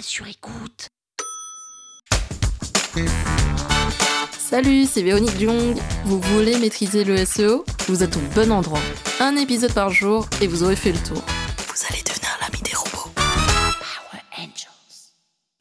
sur écoute. Salut, c'est Véronique Jung. Vous voulez maîtriser le SEO Vous êtes au bon endroit. Un épisode par jour et vous aurez fait le tour. Vous allez devenir l'ami des robots. Power Angels.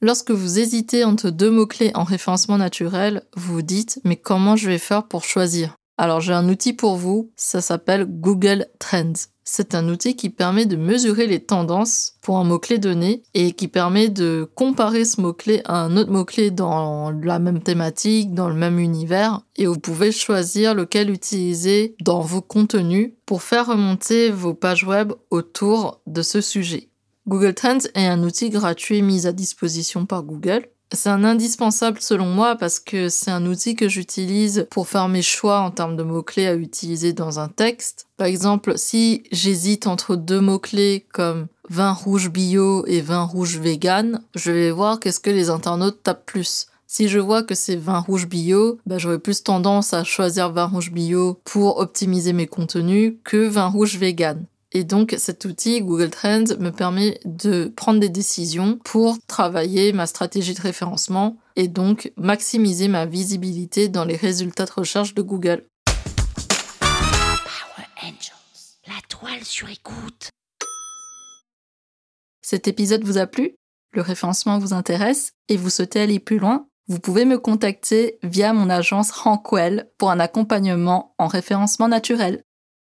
Lorsque vous hésitez entre deux mots-clés en référencement naturel, vous vous dites mais comment je vais faire pour choisir? Alors j'ai un outil pour vous, ça s'appelle Google Trends. C'est un outil qui permet de mesurer les tendances pour un mot-clé donné et qui permet de comparer ce mot-clé à un autre mot-clé dans la même thématique, dans le même univers. Et vous pouvez choisir lequel utiliser dans vos contenus pour faire remonter vos pages web autour de ce sujet. Google Trends est un outil gratuit mis à disposition par Google. C'est un indispensable selon moi parce que c'est un outil que j'utilise pour faire mes choix en termes de mots-clés à utiliser dans un texte. Par exemple, si j'hésite entre deux mots-clés comme vin rouge bio et vin rouge vegan, je vais voir qu'est-ce que les internautes tapent plus. Si je vois que c'est vin rouge bio, bah, j'aurais plus tendance à choisir vin rouge bio pour optimiser mes contenus que vin rouge vegan. Et donc cet outil Google Trends me permet de prendre des décisions pour travailler ma stratégie de référencement et donc maximiser ma visibilité dans les résultats de recherche de Google. Power Angels. La toile sur écoute. Cet épisode vous a plu? Le référencement vous intéresse et vous souhaitez aller plus loin? Vous pouvez me contacter via mon agence Rankwell pour un accompagnement en référencement naturel.